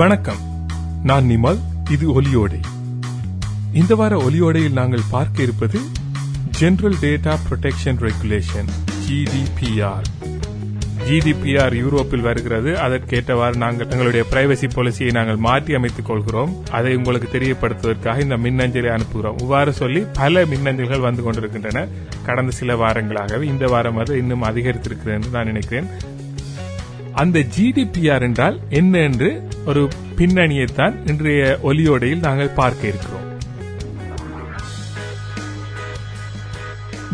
வணக்கம். நான் நிமல் இது ஒலியோடை. இந்த வார ஒலியோடையில் நாங்கள் பார்க்க இருப்பது general data protection regulation GDPR GDPR யூரோப்பில் வருகிறது. அதற்கேற்றவாறு நாங்கள் எங்களுடைய பிரைவசி பாலிசியை நாங்கள் மாற்றி அமைத்துக் கொள்கிறோம். அதை உங்களுக்கு தெரியப்படுத்துவதற்காக இந்த மின்னஞ்சலை அனுப்புகிறோம். இவ்வாறு சொல்லி பல மின்னஞ்சல்கள் வந்து கொண்டிருக்கின்றன. கடந்த சில வாரங்களாகவே இந்த வாரம் அது இன்னும் அதிகரித்திருக்கிறது என்று நான் நினைக்கிறேன். அந்த ஜிடிபிஆர் என்றால் என்ன என்று ஒரு பின்னணியைத்தான் இன்றைய ஒலியோடையில் நாங்கள் பார்க்க இருக்கிறோம்.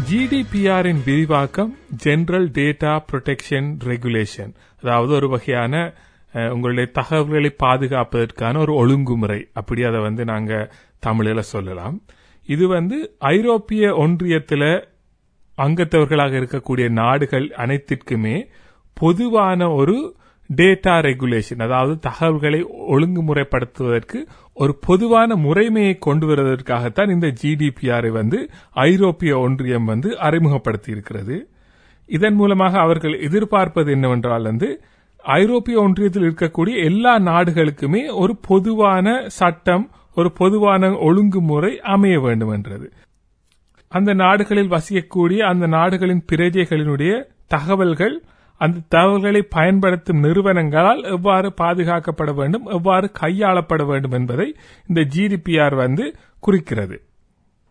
ஜிடிபிஆரின் விரிவாக்கம் ஜெனரல் டேட்டா ப்ரொடெக்ஷன் ரெகுலேஷன் அதாவது ஒரு வகையான உங்களுடைய தகவல்களை பாதுகாப்பதற்கான ஒரு ஒழுங்குமுறை. அப்படி அதை வந்து நாங்க தமிழில் சொல்லலாம். இது வந்து ஐரோப்பிய ஒன்றியத்தில் அங்கத்தவர்களாக இருக்கக்கூடிய நாடுகள் அனைத்திற்குமே பொதுவான ஒரு டேட்டா ரெகுலேஷன் அதாவது தகவல்களை ஒழுங்குமுறைப்படுத்துவதற்கு ஒரு பொதுவான முறைமையை கொண்டு வருவதற்காகத்தான் இந்த ஜிடிபிஆரை வந்து ஐரோப்பிய ஒன்றியம் வந்து அறிமுகப்படுத்தி இருக்கிறது இதன் மூலமாக அவர்கள் எதிர்பார்ப்பது என்னவென்றால் வந்து ஐரோப்பிய ஒன்றியத்தில் இருக்கக்கூடிய எல்லா நாடுகளுக்குமே ஒரு பொதுவான சட்டம் ஒரு பொதுவான ஒழுங்குமுறை அமைய வேண்டும் என்றது அந்த நாடுகளில் வசிக்கக்கூடிய அந்த நாடுகளின் பிரஜைகளினுடைய தகவல்கள் அந்த தகவல்களை பயன்படுத்தும் நிறுவனங்களால் எவ்வாறு பாதுகாக்கப்பட வேண்டும் எவ்வாறு கையாளப்பட வேண்டும் என்பதை இந்த ஜிடிபிஆர் வந்து குறிக்கிறது.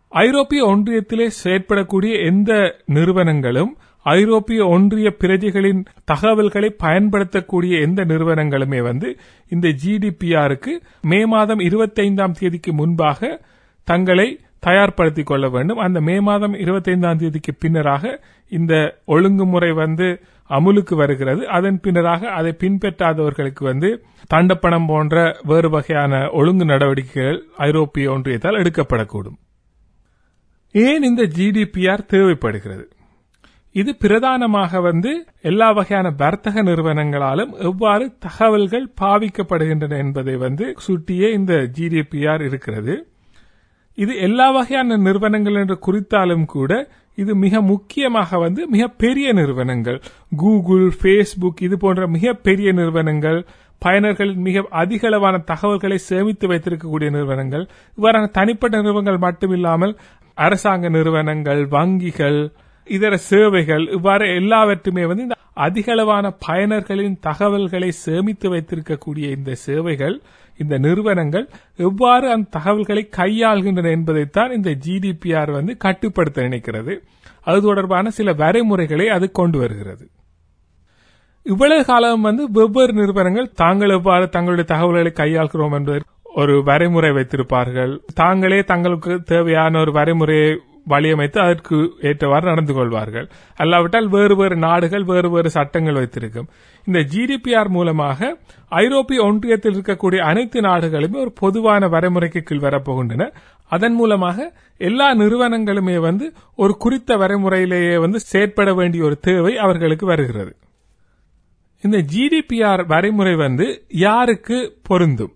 ஐரோப்பிய ஒன்றியத்திலே செயற்படக்கூடிய எந்த நிறுவனங்களும் ஐரோப்பிய ஒன்றிய பிரஜைகளின் தகவல்களை பயன்படுத்தக்கூடிய எந்த நிறுவனங்களுமே வந்து இந்த ஜிடிபிஆருக்கு மே மாதம் இருபத்தைந்தாம் தேதிக்கு முன்பாக தங்களை தயார்படுத்திக் கொள்ள வேண்டும். அந்த மே மாதம் இருபத்தைந்தாம் தேதிக்கு பின்னராக இந்த ஒழுங்குமுறை வந்து அமுலுக்கு வருகிறது. அதன் பின்னராக அதை பின்பற்றாதவர்களுக்கு வந்து தண்டப்பணம் போன்ற வேறு வகையான ஒழுங்கு நடவடிக்கைகள் ஐரோப்பிய ஒன்றியத்தால் எடுக்கப்படக்கூடும். ஏன் இந்த ஜிடிபிஆர் தேவைப்படுகிறது? இது பிரதானமாக வந்து எல்லா வகையான வர்த்தக நிறுவனங்களாலும் எவ்வாறு தகவல்கள் பாவிக்கப்படுகின்றன என்பதை வந்து சுட்டியே இந்த ஜிடிபிஆர் இருக்கிறது. இது எல்லா வகையான நிறுவனங்கள் என்று குறித்தாலும் கூட இது மிக முக்கியமாக வந்து மிக பெரிய நிறுவனங்கள். கூகுள் ஃபேஸ்புக் இது போன்ற மிக பெரிய நிறுவனங்கள் பயனர்களின் மிக அதிக அளவான தகவல்களை சேமித்து வைத்திருக்கக்கூடிய நிறுவனங்கள். இவ்வாறான தனிப்பட்ட நிறுவனங்கள் மட்டுமில்லாமல் அரசாங்க நிறுவனங்கள் வங்கிகள் இதர சேவைகள் இவ்வாறு எல்லாவற்றுமே வந்து இந்த அதிகளவான பயனர்களின் தகவல்களை சேமித்து வைத்திருக்கக்கூடிய இந்த சேவைகள் இந்த நிறுவனங்கள் எவ்வாறு அந்த தகவல்களை கையாள்கின்றன என்பதைத்தான் இந்த ஜிடிபிஆர் வந்து கட்டுப்படுத்த நினைக்கிறது. அது தொடர்பான சில வரைமுறைகளை அது கொண்டு வருகிறது. இவ்வளவு காலம் வந்து வெவ்வேறு நிறுவனங்கள் தாங்கள் எவ்வாறு தங்களுடைய தகவல்களை கையாள்கிறோம் என்பதற்கு ஒரு வரைமுறை வைத்திருப்பார்கள். தாங்களே தங்களுக்கு தேவையான ஒரு வரைமுறையை வழியமைத்து அதற்கு ஏற்றவாறு நடந்து கொள்வார்கள். அல்லாவிட்டால் வேறு வேறு நாடுகள் வேறு வேறு சட்டங்கள் வைத்திருக்கும். இந்த ஜிடிபிஆர் மூலமாக ஐரோப்பிய ஒன்றியத்தில் இருக்கக்கூடிய அனைத்து நாடுகளுமே ஒரு பொதுவான வரைமுறைக்கு கீழ் வரப்போகின்றன. அதன் மூலமாக எல்லா நிறுவனங்களுமே வந்து ஒரு குறித்த வரைமுறையிலேயே வந்து செயற்பட வேண்டிய ஒரு தேவை அவர்களுக்கு வருகிறது. இந்த ஜிடிபிஆர் வரைமுறை வந்து யாருக்கு பொருந்தும்?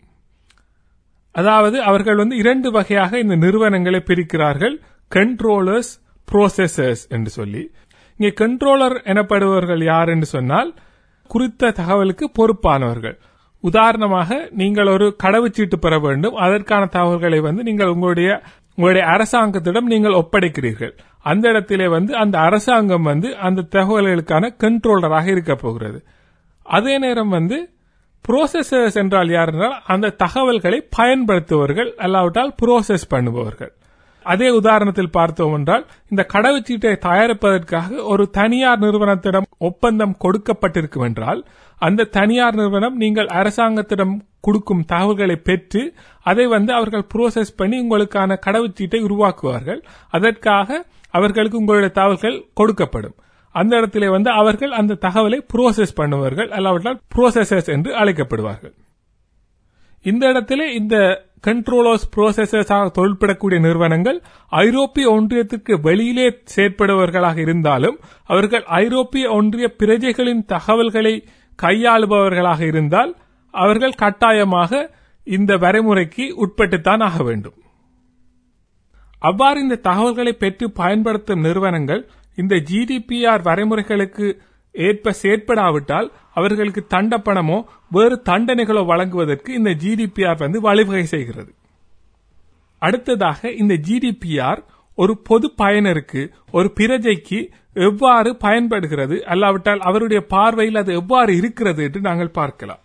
அதாவது அவர்கள் வந்து இரண்டு வகையாக இந்த நிறுவனங்களை பிரிக்கிறார்கள். கண்ட்ரோலர்ஸ் ப்ரோசஸர்ஸ் என்று சொல்லி. இங்கே கண்ட்ரோலர் எனப்படுபவர்கள் யார் என்று சொன்னால் குறித்த தகவலுக்கு பொறுப்பானவர்கள். உதாரணமாக நீங்கள் ஒரு கடவுச்சீட்டு பெற வேண்டும். அதற்கான தகவல்களை வந்து நீங்கள் உங்களுடைய உங்களுடைய அரசாங்கத்திடம் நீங்கள் ஒப்படைக்கிறீர்கள். அந்த இடத்திலே வந்து அந்த அரசாங்கம் வந்து அந்த தகவல்களுக்கான கண்ட்ரோலராக இருக்க போகிறது. அதே நேரம் வந்து ப்ரோசஸர்ஸ் என்றால் யார் என்றால் அந்த தகவல்களை பயன்படுத்துபவர்கள் அல்லாவிட்டால் ப்ரோசஸ் பண்ணுபவர்கள். அதே உதாரணத்தில் பார்த்தோம் என்றால் இந்த கடவுச்சீட்டை தயாரிப்பதற்காக ஒரு தனியார் நிறுவனத்திடம் ஒப்பந்தம் கொடுக்கப்பட்டிருக்கும் என்றால் அந்த தனியார் நிறுவனம் நீங்கள் அரசாங்கத்திடம் கொடுக்கும் தகவல்களை பெற்று அதை வந்து அவர்கள் ப்ரோசஸ் பண்ணி உங்களுக்கான கடவுச்சீட்டை உருவாக்குவார்கள். அதற்காக அவர்களுக்கு உங்களுடைய தகவல்கள் கொடுக்கப்படும். அந்த இடத்திலே வந்து அவர்கள் அந்த தகவலை ப்ரோசஸ் பண்ணுவார்கள். அல்லாவிட்டால் ப்ரோசஸர்ஸ் என்று அழைக்கப்படுவார்கள். இந்த இடத்திலே இந்த கண்ட்ரோலர்ஸ் ப்ரோசஸர்ஸாக தொழில்படக்கூடிய நிறுவனங்கள் ஐரோப்பிய ஒன்றியத்திற்கு வெளியிலே செயற்படுபவர்களாக இருந்தாலும் அவர்கள் ஐரோப்பிய ஒன்றிய பிரஜைகளின் தகவல்களை கையாளுபவர்களாக இருந்தால் அவர்கள் கட்டாயமாக இந்த வரைமுறைக்கு உட்பட்டுத்தான் ஆக வேண்டும். அவ்வாறு இந்த தகவல்களை பெற்று பயன்படுத்தும் நிறுவனங்கள் இந்த ஜிடிபிஆர் வரைமுறைகளுக்கு ஏற்ப செயற்படாவிட்டால் அவர்களுக்கு தண்டப்பணமோ வேறு தண்டனைகளோ வழங்குவதற்கு இந்த ஜிடிபிஆர் வந்து வழிவகை செய்கிறது. அடுத்ததாக இந்த ஜிடிபிஆர் ஒரு பொது பயனருக்கு ஒரு பிரஜைக்கு எவ்வாறு பயன்படுகிறது அல்லாவிட்டால் அவருடைய பார்வையில் அது எவ்வாறு இருக்கிறது என்று நாங்கள் பார்க்கலாம்.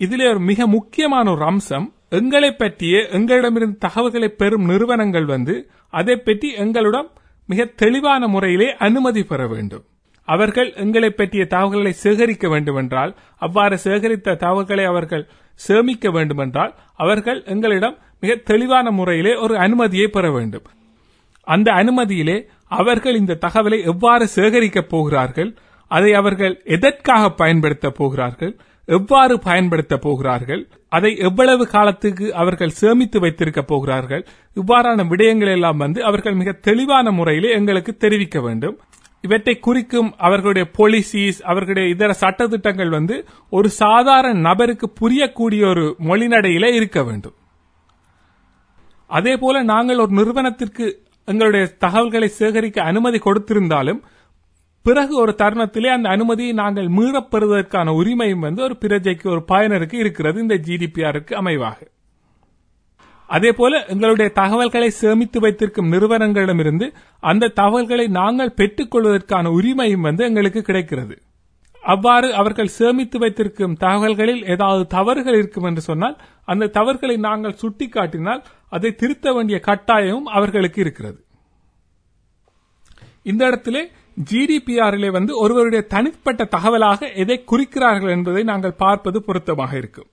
இதிலே ஒரு மிக முக்கியமான ஒரு அம்சம் எங்களை பற்றிய எங்களிடமிருந்து தகவல்களை பெறும் நிறுவனங்கள் வந்து அதை பற்றி எங்களிடம் மிக தெளிவான முறையிலே அனுமதி பெற வேண்டும். அவர்கள் எங்களை பற்றிய தகவல்களை சேகரிக்க வேண்டுமென்றால் அவ்வாறு சேகரித்த தகவல்களை அவர்கள் சேமிக்க வேண்டுமென்றால் அவர்கள் எங்களிடம் மிக தெளிவான முறையிலே ஒரு அனுமதியை பெற வேண்டும். அந்த அனுமதியிலே அவர்கள் இந்த தகவலை எவ்வாறு சேகரிக்கப் போகிறார்கள் அதை அவர்கள் எதற்காக பயன்படுத்த போகிறார்கள் எவ்வாறு பயன்படுத்த போகிறார்கள் அதை எவ்வளவு காலத்துக்கு அவர்கள் சேமித்து வைத்திருக்க போகிறார்கள் இவ்வாறான விடயங்கள் எல்லாம் வந்து அவர்கள் மிக தெளிவான முறையிலே எங்களுக்கு தெரிவிக்க வேண்டும். இவற்றை குறிக்கும் அவர்களுடைய பாலிசிஸ் அவர்களுடைய இதர சட்டத்திட்டங்கள் வந்து ஒரு சாதாரண நபருக்கு புரியக்கூடிய ஒரு மொழிநடையில இருக்க வேண்டும். அதே போல நாங்கள் ஒரு நிறுவனத்திற்கு எங்களுடைய தகவல்களை சேகரிக்க அனுமதி கொடுத்திருந்தாலும் பிறகு ஒரு தருணத்திலே அந்த அனுமதியை நாங்கள் மீறப்பெறுவதற்கான உரிமையும் வந்து ஒரு பிரஜைக்கு ஒரு பயனருக்கு இருக்கிறது இந்த ஜிடிபிஆருக்கு அமைவாக. அதே போல எங்களுடைய தகவல்களை சேமித்து வைத்திருக்கும் நிறுவனங்களிடமிருந்து அந்த தகவல்களை நாங்கள் பெற்றுக்கொள்வதற்கான உரிமையும் வந்து எங்களுக்கு கிடைக்கிறது. அவ்வாறு அவர்கள் சேமித்து வைத்திருக்கும் தகவல்களில் ஏதாவது தவறுகள் இருக்கும் என்று சொன்னால் அந்த தவறுகளை நாங்கள் சுட்டிக்காட்டினால் அதை திருத்த வேண்டிய கட்டாயமும் அவர்களுக்கு இருக்கிறது. இந்த இடத்திலே ஜிடிபிஆரிலே வந்து ஒருவருடைய தனிப்பட்ட தகவலாக எதை குறிக்கிறார்கள் என்பதை நாங்கள் பார்ப்பது பொருத்தமாக இருக்கும்.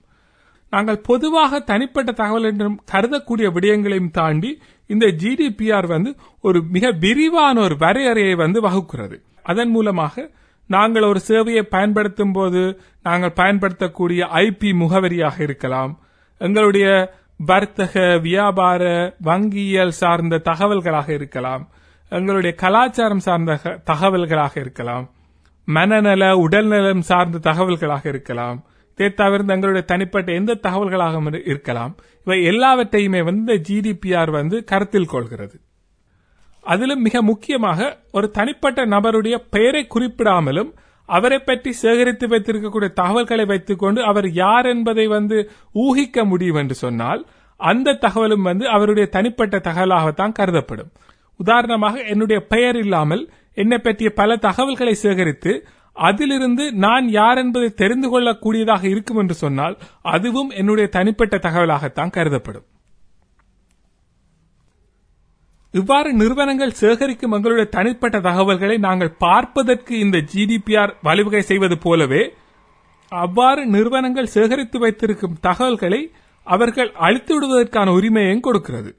நாங்கள் பொதுவாக தனிப்பட்ட தகவல் என்றும் கருதக்கூடிய விடயங்களையும் தாண்டி இந்த ஜிடிபிஆர் வந்து ஒரு மிக விரிவான ஒரு வரையறையை வந்து வகுக்கிறது. அதன் மூலமாக நாங்கள் ஒரு சேவையை பயன்படுத்தும் போது நாங்கள் பயன்படுத்தக்கூடிய ஐபி முகவரியாக இருக்கலாம். எங்களுடைய வர்த்தக வியாபார வங்கியியல் சார்ந்த தகவல்களாக இருக்கலாம். எங்களுடைய கலாச்சாரம் சார்ந்த தகவல்களாக இருக்கலாம். மனநல உடல்நலம் சார்ந்த தகவல்களாக இருக்கலாம். தேத்தாவிருந்து தவிர்த்து எங்களுடைய தனிப்பட்ட எந்த தகவல்களாக இருக்கலாம். இவை எல்லாவற்றையுமே வந்து ஜிடிபிஆர் வந்து கருத்தில் கொள்கிறது. அதிலும் மிக முக்கியமாக ஒரு தனிப்பட்ட நபருடைய பெயரை குறிப்பிடாமலும் அவரை பற்றி சேகரித்து வைத்திருக்கக்கூடிய தகவல்களை வைத்துக்கொண்டு அவர் யார் என்பதை வந்து ஊகிக்க முடியும் என்று சொன்னால் அந்த தகவலும் வந்து அவருடைய தனிப்பட்ட தகவலாகத்தான் கருதப்படும். உதாரணமாக என்னுடைய பெயர் இல்லாமல் என்னை பற்றிய பல தகவல்களை சேகரித்து அதிலிருந்து நான் யார் என்பதை தெரிந்து கொள்ளக்கூடியதாக இருக்கும் என்று சொன்னால் அதுவும் என்னுடைய தனிப்பட்ட தகவலாகத்தான் கருதப்படும். இவ்வாறு நிறுவனங்கள் சேகரிக்கும் எங்களுடைய தனிப்பட்ட தகவல்களை நாங்கள் பார்ப்பதற்கு இந்த ஜிடிபிஆர் வழிவகை செய்வது போலவே அவ்வாறு நிறுவனங்கள் சேகரித்து வைத்திருக்கும் தகவல்களை அவர்கள் அழித்து விடுவதற்கான உரிமையையும் கொடுக்கிறது.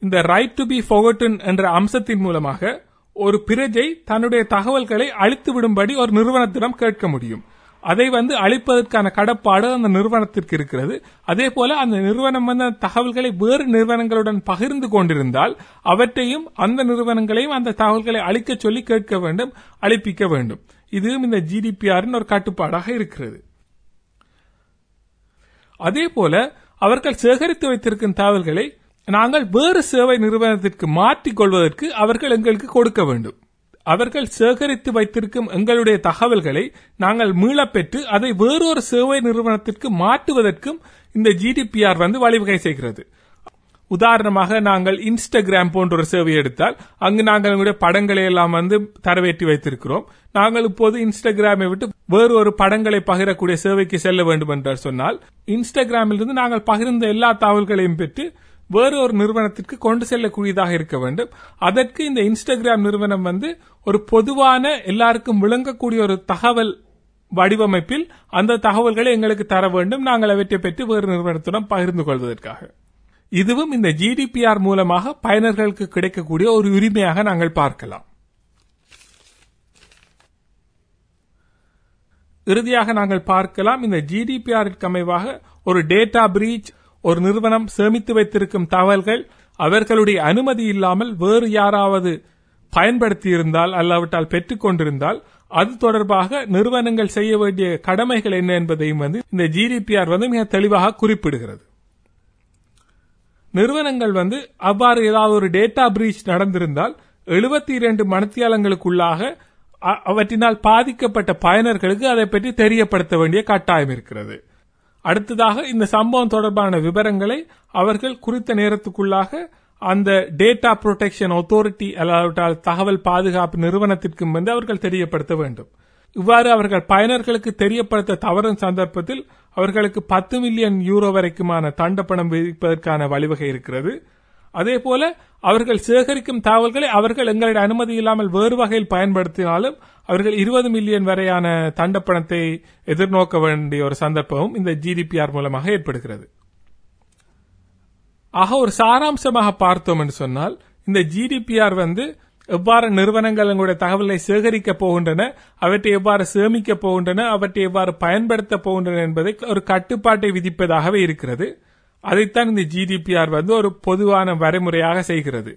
இந்த ரைட் டு பி ஃபோகட்டன் என்ற அம்சத்தின் மூலமாக ஒரு பிரஜை தன்னுடைய தகவல்களை அழித்து விடும்படி ஒரு நிறுவனத்திடம் கேட்க முடியும். அதை வந்து அழிப்பதற்கான கடப்பாடு அந்த நிறுவனத்திற்கு இருக்கிறது. அதே போல அந்த நிறுவனம் வந்து அந்த தகவல்களை வேறு நிறுவனங்களுடன் பகிர்ந்து கொண்டிருந்தால் அவற்றையும் அந்த நிறுவனங்களையும் அந்த தகவல்களை அழிக்க சொல்லி கேட்க வேண்டும் அழிப்பிக்க வேண்டும். இதுவும் இந்த ஜிடிபிஆரின் ஒரு கட்டுப்பாடாக இருக்கிறது. அதே போல அவர்கள் சேகரித்து வைத்திருக்கும் தகவல்களை நாங்கள் வேறு சேவை நிறுவனத்திற்கு மாற்றிக் கொள்வதற்கு அவர்கள் எங்களுக்கு கொடுக்க வேண்டும். அவர்கள் சேகரித்து வைத்திருக்கும் எங்களுடைய தகவல்களை நாங்கள் மீளப்பெற்று அதை வேறொரு சேவை நிறுவனத்திற்கு மாற்றுவதற்கும் இந்த ஜிடிபிஆர் வந்து வழிவகை செய்கிறது. உதாரணமாக நாங்கள் இன்ஸ்டாகிராம் போன்ற ஒரு சேவை எடுத்தால் அங்கு நாங்கள் எங்களுடைய படங்களை எல்லாம் வந்து தரவேற்றி வைத்திருக்கிறோம். நாங்கள் இப்போது இன்ஸ்டாகிராமை விட்டு வேறு ஒரு படங்களை பகிரக்கூடிய சேவைக்கு செல்ல வேண்டும் என்று சொன்னால் இன்ஸ்டாகிராமில் இருந்து நாங்கள் பகிர்ந்த எல்லா தகவல்களையும் பெற்று வேறு ஒரு நிறுவனத்திற்கு கொண்டு செல்லக்கூடியதாக இருக்க வேண்டும். அதற்கு இந்த இன்ஸ்டாகிராம் நிறுவனம் வந்து ஒரு பொதுவான எல்லாருக்கும் விளங்கக்கூடிய ஒரு தகவல் வடிவமைப்பில் அந்த தகவல்களை எங்களுக்கு தர வேண்டும். நாங்கள் அவற்றை பெற்று வேறு நிறுவனத்துடன் பகிர்ந்து கொள்வதற்காக. இதுவும் இந்த ஜிடிபிஆர் மூலமாக பயனர்களுக்கு கிடைக்கக்கூடிய ஒரு உரிமையாக நாங்கள் பார்க்கலாம். இறுதியாக நாங்கள் பார்க்கலாம். இந்த ஜிடிபிஆருக்கு அமைவாக ஒரு டேட்டா பிரீச் ஒரு நிறுவனம் சேமித்து வைத்திருக்கும் தகவல்கள் அவர்களுடைய அனுமதி இல்லாமல் வேறு யாராவது பயன்படுத்தி இருந்தால் அல்லாவிட்டால் பெற்றுக் கொண்டிருந்தால் அது தொடர்பாக நிறுவனங்கள் செய்ய வேண்டிய கடமைகள் என்ன என்பதையும் வந்து இந்த ஜிடிபிஆர் வந்து மிக தெளிவாக குறிப்பிடுகிறது. நிறுவனங்கள் வந்து அவ்வாறு ஏதாவது ஒரு டேட்டா பிரீச் நடந்திருந்தால் எழுபத்தி இரண்டு மணத்தியாலங்களுக்குள்ளாக அ- அவற்றினால் பாதிக்கப்பட்ட பயனர்களுக்கு அதை பற்றி தெரியப்படுத்த வேண்டிய கட்டாயம் இருக்கிறது. அடுத்ததாக இந்த சம்பவம் தொடர்பான விவரங்களை அவர்கள் குறித்த நேரத்துக்குள்ளாக அந்த டேட்டா புரொடெக்ஷன் அத்தாரிட்டி அல்லாவிட்டால் தகவல் பாதுகாப்பு நிறுவனத்திற்கும் வந்து அவர்கள் தெரியப்படுத்த வேண்டும். இவ்வாறு அவர்கள் பயனர்களுக்கு தெரியப்படுத்த தவறும் சந்தர்ப்பத்தில் அவர்களுக்கு பத்து மில்லியன் யூரோ வரைக்குமான தண்டப்பணம் விதிப்பதற்கான வழிவகை இருக்கிறது. அதே போல அவர்கள் சேகரிக்கும் தகவல்களை அவர்கள் எங்களுடைய அனுமதி இல்லாமல் வேறு வகையில் பயன்படுத்தினாலும் அவர்கள் இருபது மில்லியன் வரையான தண்டப்பணத்தை எதிர்நோக்க வேண்டிய ஒரு சந்தர்ப்பமும் இந்த ஜிடிபிஆர் மூலமாக ஏற்படுகிறது. ஆக ஒரு சாராம்சமாக பார்த்தோம் என்று சொன்னால் இந்த ஜிடிபிஆர் வந்து எவ்வாறு நிறுவனங்கள் எங்களுடைய தகவலை சேகரிக்க போகின்றன அவற்றை எவ்வாறு சேமிக்க போகின்றன அவற்றை எவ்வாறு பயன்படுத்த போகின்றன என்பதை ஒரு கட்டுப்பாட்டை விதிப்பதாகவே இருக்கிறது. அதைத்தான் இந்த ஜிடிபிஆர் வந்து ஒரு பொதுவான வரைமுறையாக செய்கிறது.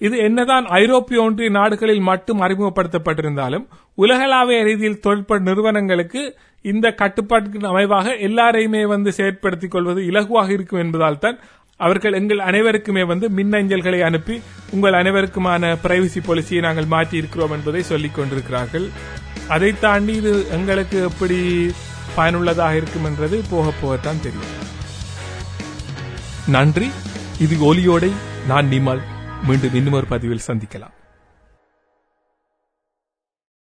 இது என்னதான் ஐரோப்பிய ஒன்றிய நாடுகளில் மட்டும் அறிமுகப்படுத்தப்பட்டிருந்தாலும் உலகளாவிய ரீதியில் தொழில்நுட்ப நிறுவனங்களுக்கு இந்த கட்டுப்பாட்டுக்கு அமைவாக எல்லாரையுமே வந்து செயற்படுத்திக் கொள்வது இலகுவாக இருக்கும் என்பதால் தான் அவர்கள் எங்கள் அனைவருக்குமே வந்து மின்னஞ்சல்களை அனுப்பி உங்கள் அனைவருக்குமான பிரைவசி பாலிசியை நாங்கள் மாற்றி இருக்கிறோம் என்பதை சொல்லிக் கொண்டிருக்கிறார்கள். அதை தாண்டி இது எங்களுக்கு எப்படி பயனுள்ளதாக இருக்கும் என்றது போக போகத்தான் தெரியும். நன்றி. இது ஒலியோடை நான் நிமல். மீண்டும் இன்னும் ஒரு பதிவில் சந்திக்கலாம்.